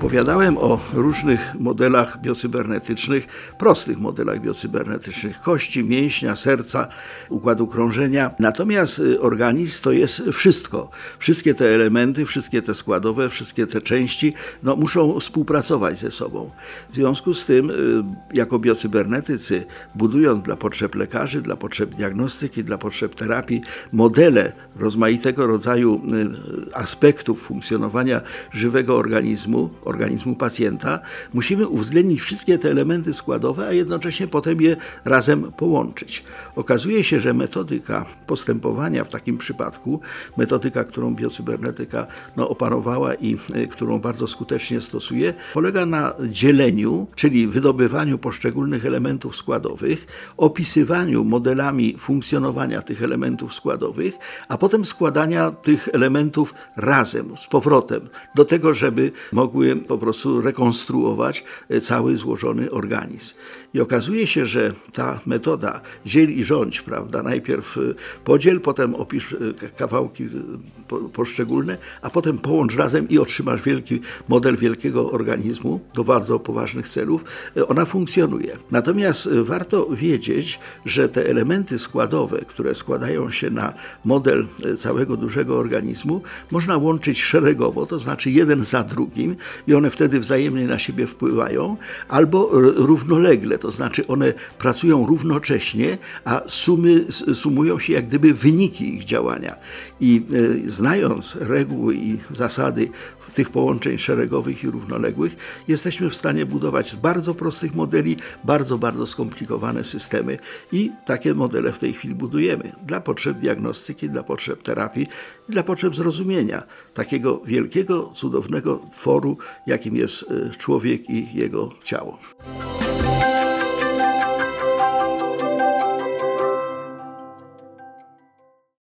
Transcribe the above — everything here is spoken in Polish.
Opowiadałem o różnych modelach biocybernetycznych, prostych modelach biocybernetycznych kości, mięśnia, serca, układu krążenia. Natomiast y, organizm to jest wszystko. Wszystkie te elementy, wszystkie te składowe, wszystkie te części no, muszą współpracować ze sobą. W związku z tym, y, jako biocybernetycy, budując dla potrzeb lekarzy, dla potrzeb diagnostyki, dla potrzeb terapii modele rozmaitego rodzaju y, aspektów funkcjonowania żywego organizmu, organizmu pacjenta, musimy uwzględnić wszystkie te elementy składowe, a jednocześnie potem je razem połączyć. Okazuje się, że metodyka postępowania w takim przypadku, metodyka, którą biocybernetyka no, opanowała i y, którą bardzo skutecznie stosuje, polega na dzieleniu, czyli wydobywaniu poszczególnych elementów składowych, opisywaniu modelami funkcjonowania tych elementów składowych, a potem składania tych elementów razem, z powrotem, do tego, żeby mogły po prostu rekonstruować e, cały złożony organizm. I okazuje się, że ta metoda dziel i rządź, prawda, najpierw e, podziel, potem opisz e, kawałki poszczególne, a potem połącz razem i otrzymasz wielki model wielkiego organizmu do bardzo poważnych celów, ona funkcjonuje. Natomiast warto wiedzieć, że te elementy składowe, które składają się na model całego dużego organizmu, można łączyć szeregowo, to znaczy jeden za drugim i one wtedy wzajemnie na siebie wpływają, albo równolegle, to znaczy one pracują równocześnie, a sumy, sumują się jak gdyby wyniki ich działania. I e, znając reguły i zasady tych połączeń szeregowych i równoległych, jesteśmy w stanie budować z bardzo prostych modeli bardzo, bardzo skomplikowane systemy. I takie modele w tej chwili budujemy dla potrzeb diagnostyki, dla potrzeb terapii, dla potrzeb zrozumienia takiego wielkiego, cudownego tworu, jakim jest e, człowiek i jego ciało.